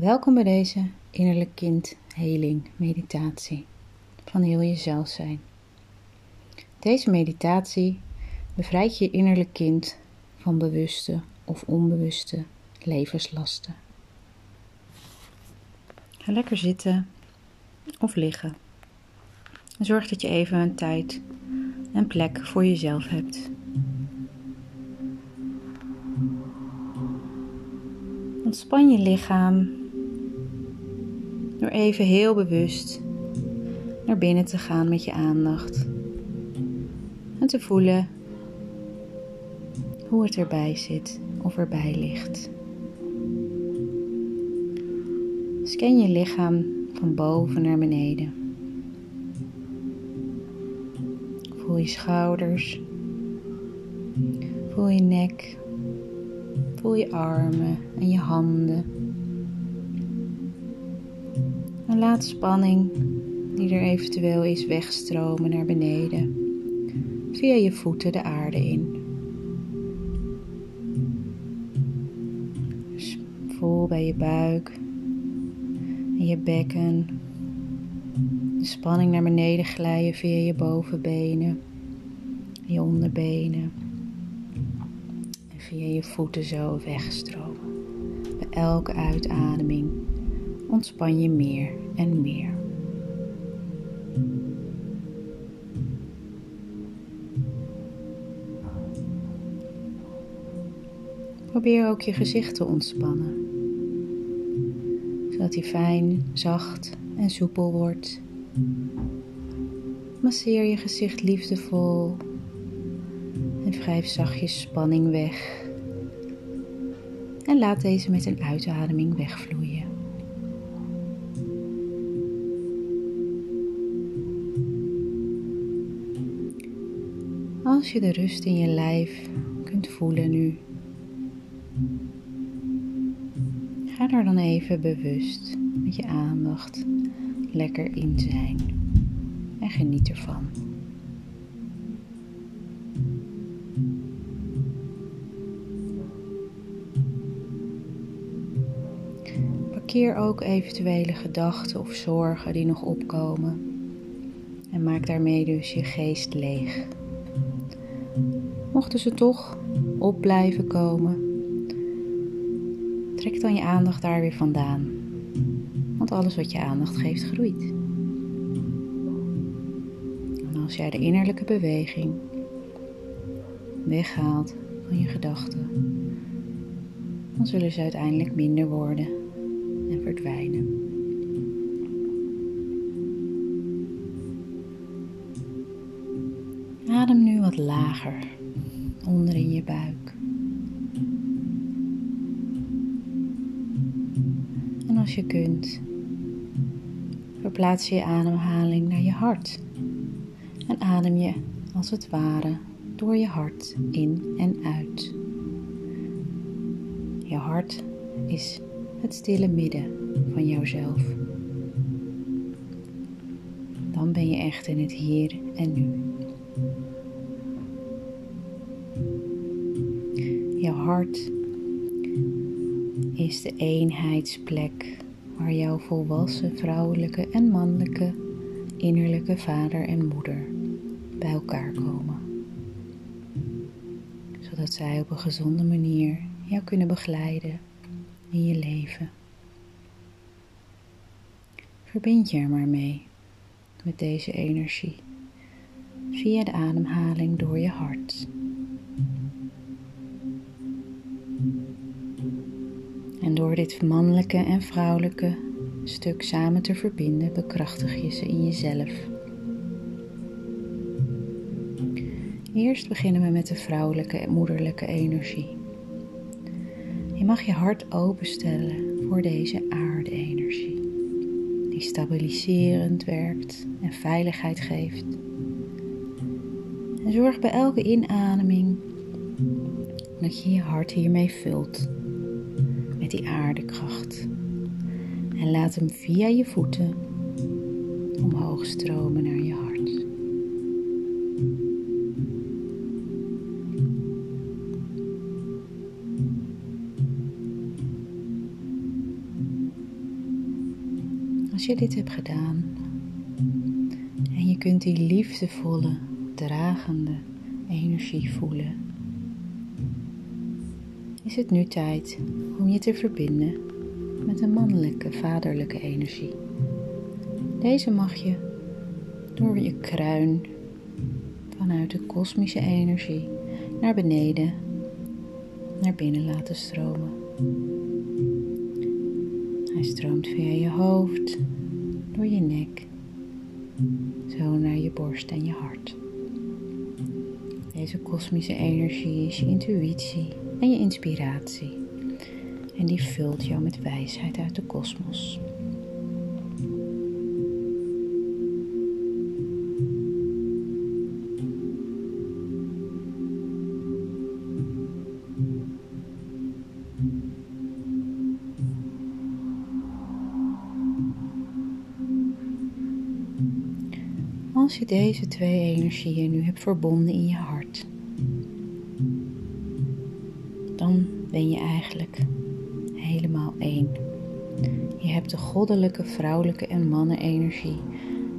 Welkom bij deze innerlijk kind heling meditatie van heel jezelf zijn. Deze meditatie bevrijdt je innerlijk kind van bewuste of onbewuste levenslasten. Ga lekker zitten of liggen. Zorg dat je even een tijd en plek voor jezelf hebt. Ontspan je lichaam door even heel bewust naar binnen te gaan met je aandacht. En te voelen hoe het erbij zit of erbij ligt. Scan je lichaam van boven naar beneden. Voel je schouders. Voel je nek. Voel je armen en je handen. En laat spanning die er eventueel is wegstromen naar beneden. Via je voeten de aarde in. Dus voel bij je buik en je bekken. De spanning naar beneden glijden via je bovenbenen, je onderbenen. En via je voeten zo wegstromen. Bij elke uitademing ontspan je meer en meer. Probeer ook je gezicht te ontspannen, zodat hij fijn, zacht en soepel wordt. Masseer je gezicht liefdevol en wrijf zachtjes spanning weg. En laat deze met een uitademing wegvloeien. Als je de rust in je lijf kunt voelen nu, ga er dan even bewust met je aandacht lekker in zijn en geniet ervan. Parkeer ook eventuele gedachten of zorgen die nog opkomen en maak daarmee dus je geest leeg. Mochten ze toch op blijven komen, trek dan je aandacht daar weer vandaan. Want alles wat je aandacht geeft, groeit. En als jij de innerlijke beweging weghaalt van je gedachten, dan zullen ze uiteindelijk minder worden en verdwijnen. Adem nu wat lager onder in je buik. En als je kunt, verplaats je ademhaling naar je hart. En adem je als het ware door je hart in en uit. Je hart is het stille midden van jouzelf. Dan ben je echt in het hier en nu. Je hart is de eenheidsplek waar jouw volwassen vrouwelijke en mannelijke innerlijke vader en moeder bij elkaar komen. Zodat zij op een gezonde manier jou kunnen begeleiden in je leven. Verbind je er maar mee met deze energie via de ademhaling door je hart. Door dit mannelijke en vrouwelijke stuk samen te verbinden, bekrachtig je ze in jezelf. Eerst beginnen we met de vrouwelijke en moederlijke energie. Je mag je hart openstellen voor deze aarde-energie, die stabiliserend werkt en veiligheid geeft. En zorg bij elke inademing dat je je hart hiermee vult die aardekracht. En laat hem via je voeten omhoog stromen naar je hart. Als je dit hebt gedaan en je kunt die liefdevolle, dragende energie voelen, is het nu tijd om je te verbinden met een mannelijke, vaderlijke energie. Deze mag je door je kruin vanuit de kosmische energie naar beneden, naar binnen laten stromen. Hij stroomt via je hoofd, door je nek, zo naar je borst en je hart. Deze kosmische energie is je intuïtie en je inspiratie. En die vult jou met wijsheid uit de kosmos. Als je deze twee energieën nu hebt verbonden in je hart, ben je eigenlijk helemaal één. Je hebt de goddelijke, vrouwelijke en mannenenergie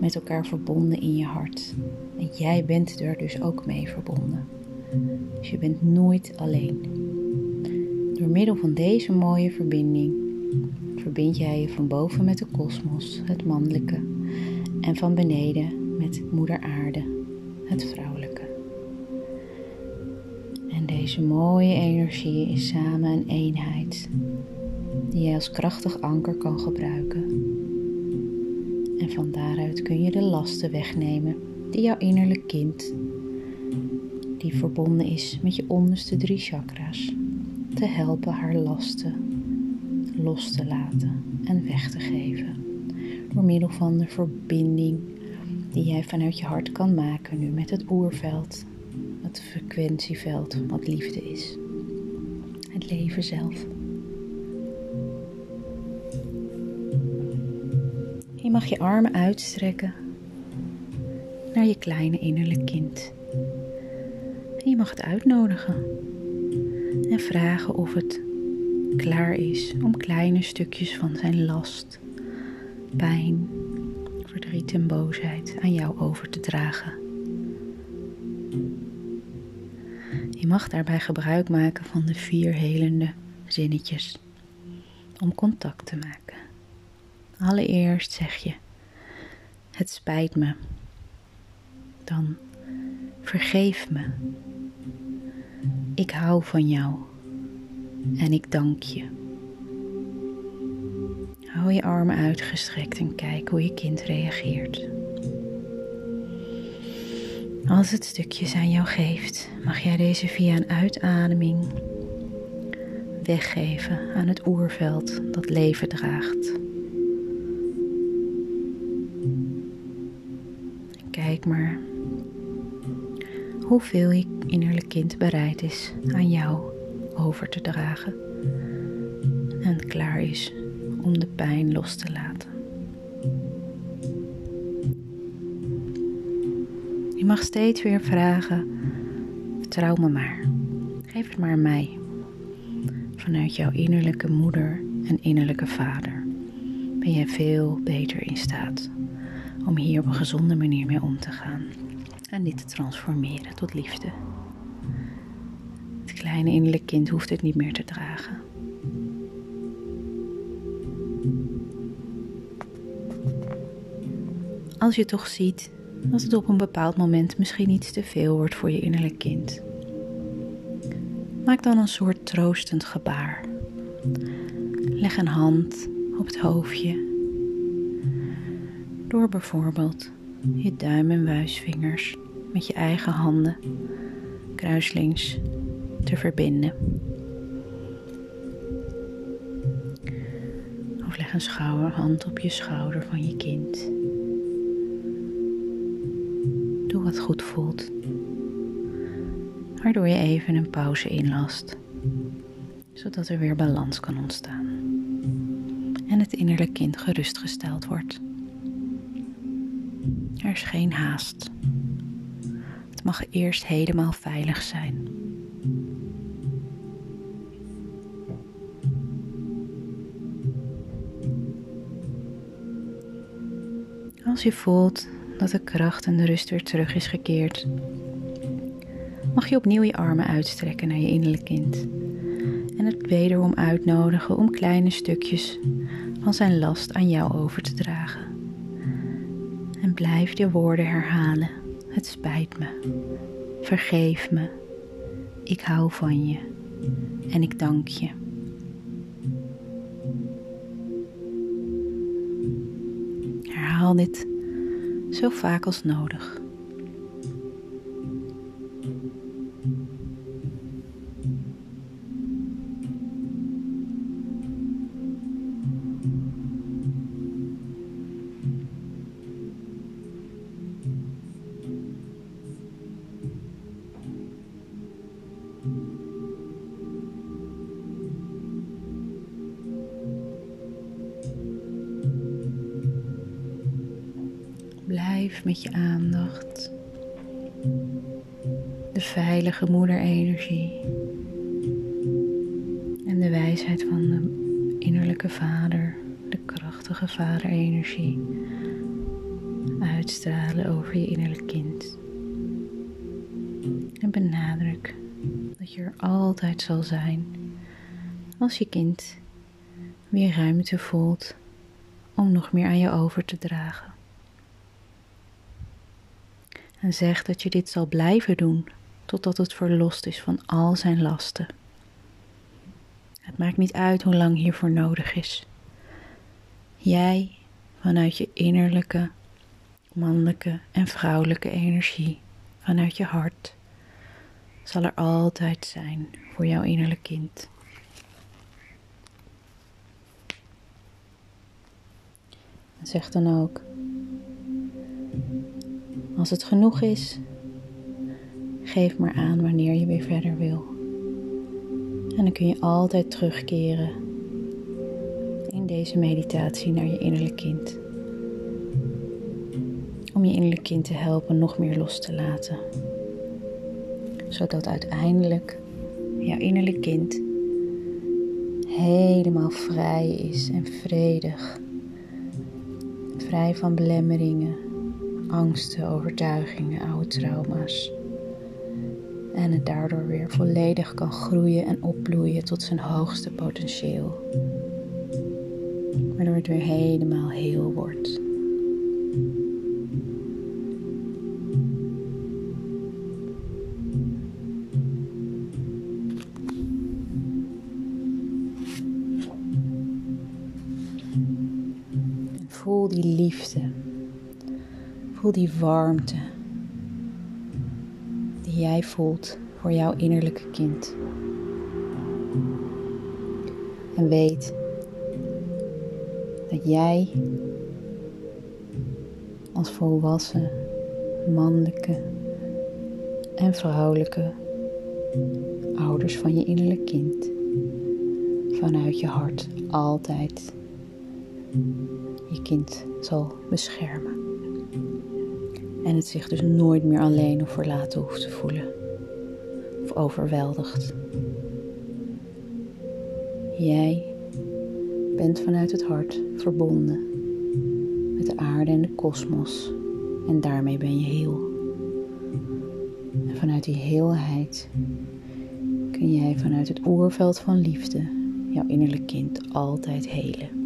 met elkaar verbonden in je hart. En jij bent er dus ook mee verbonden. Dus je bent nooit alleen. Door middel van deze mooie verbinding verbind jij je van boven met de kosmos, het mannelijke, en van beneden met Moeder Aarde, het vrouwelijke. Deze mooie energie is samen een eenheid die je als krachtig anker kan gebruiken. En van daaruit kun je de lasten wegnemen die jouw innerlijk kind, die verbonden is met je onderste drie chakra's, te helpen haar lasten los te laten en weg te geven. Door middel van de verbinding die jij vanuit je hart kan maken nu met het oerveld, het frequentieveld wat liefde is. Het leven zelf. Je mag je armen uitstrekken naar je kleine innerlijk kind. En je mag het uitnodigen en vragen of het klaar is om kleine stukjes van zijn last, pijn, verdriet en boosheid aan jou over te dragen. Mag daarbij gebruik maken van de vier helende zinnetjes om contact te maken. Allereerst zeg je: Het spijt me. Dan vergeef me. Ik hou van jou en ik dank je. Hou je armen uitgestrekt en kijk hoe je kind reageert. Als het stukjes aan jou geeft, mag jij deze via een uitademing weggeven aan het oerveld dat leven draagt. kijk maar hoeveel je innerlijk kind bereid is aan jou over te dragen en klaar is om de pijn los te laten. Mag steeds weer vragen: vertrouw me maar, geef het maar aan mij. Vanuit jouw innerlijke moeder en innerlijke vader ben jij veel beter in staat om hier op een gezonde manier mee om te gaan en dit te transformeren tot liefde. Het kleine innerlijke kind hoeft het niet meer te dragen. Als je toch ziet dat het op een bepaald moment misschien iets te veel wordt voor je innerlijk kind, maak dan een soort troostend gebaar. Leg een hand op het hoofdje. Door bijvoorbeeld je duim en wijsvingers met je eigen handen kruislinks te verbinden. Of leg een schouderhand op je schouder van je kind. Goed voelt, waardoor je even een pauze inlast, zodat er weer balans kan ontstaan en het innerlijk kind gerustgesteld wordt. Er is geen haast. Het mag eerst helemaal veilig zijn. Als je voelt dat de kracht en de rust weer terug is gekeerd, mag je opnieuw je armen uitstrekken naar je innerlijk kind en het wederom uitnodigen om kleine stukjes van zijn last aan jou over te dragen. En blijf je woorden herhalen. Het spijt me. Vergeef me. Ik hou van je. En ik dank je. Herhaal dit zo vaak als nodig. Met je aandacht de veilige moederenergie en de wijsheid van de innerlijke vader, de krachtige vaderenergie uitstralen over je innerlijk kind. En benadruk dat je er altijd zal zijn als je kind weer ruimte voelt om nog meer aan je over te dragen. En zeg dat je dit zal blijven doen totdat het verlost is van al zijn lasten. Het maakt niet uit hoe lang hiervoor nodig is. Jij, vanuit je innerlijke, mannelijke en vrouwelijke energie, vanuit je hart, zal er altijd zijn voor jouw innerlijk kind. En zeg dan ook als het genoeg is, geef maar aan wanneer je weer verder wil. En dan kun je altijd terugkeren in deze meditatie naar je innerlijk kind. Om je innerlijk kind te helpen nog meer los te laten. Zodat uiteindelijk jouw innerlijk kind helemaal vrij is en vredig. Vrij van belemmeringen angsten, overtuigingen, oude trauma's. En het daardoor weer volledig kan groeien en opbloeien tot zijn hoogste potentieel. Waardoor het weer helemaal heel wordt. voel die liefde Voel die warmte die jij voelt voor jouw innerlijke kind. En weet dat jij als volwassen mannelijke en vrouwelijke ouders van je innerlijk kind vanuit je hart altijd je kind zal beschermen en het zich dus nooit meer alleen of verlaten hoeft te voelen of overweldigd. Jij bent vanuit het hart verbonden met de aarde en de kosmos en daarmee ben je heel. En vanuit die heelheid kun jij vanuit het oerveld van liefde jouw innerlijk kind altijd helen.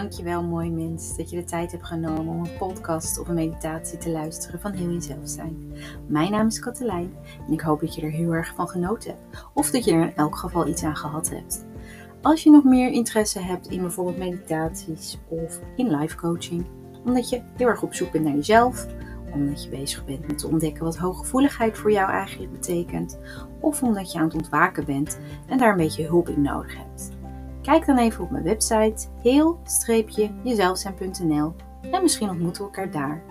Dankjewel, mooi mens, dat je de tijd hebt genomen om een podcast of een meditatie te luisteren van Heel Jezelf Zijn. Mijn naam is Katelijn en ik hoop dat je er heel erg van genoten hebt, of dat je er in elk geval iets aan gehad hebt. Als je nog meer interesse hebt in bijvoorbeeld meditaties of in life coaching, omdat je heel erg op zoek bent naar jezelf, omdat je bezig bent met te ontdekken wat hooggevoeligheid voor jou eigenlijk betekent, of omdat je aan het ontwaken bent en daar een beetje hulp in nodig hebt. Kijk dan even op mijn website heel-jezelfzijn.nl en misschien ontmoeten we elkaar daar.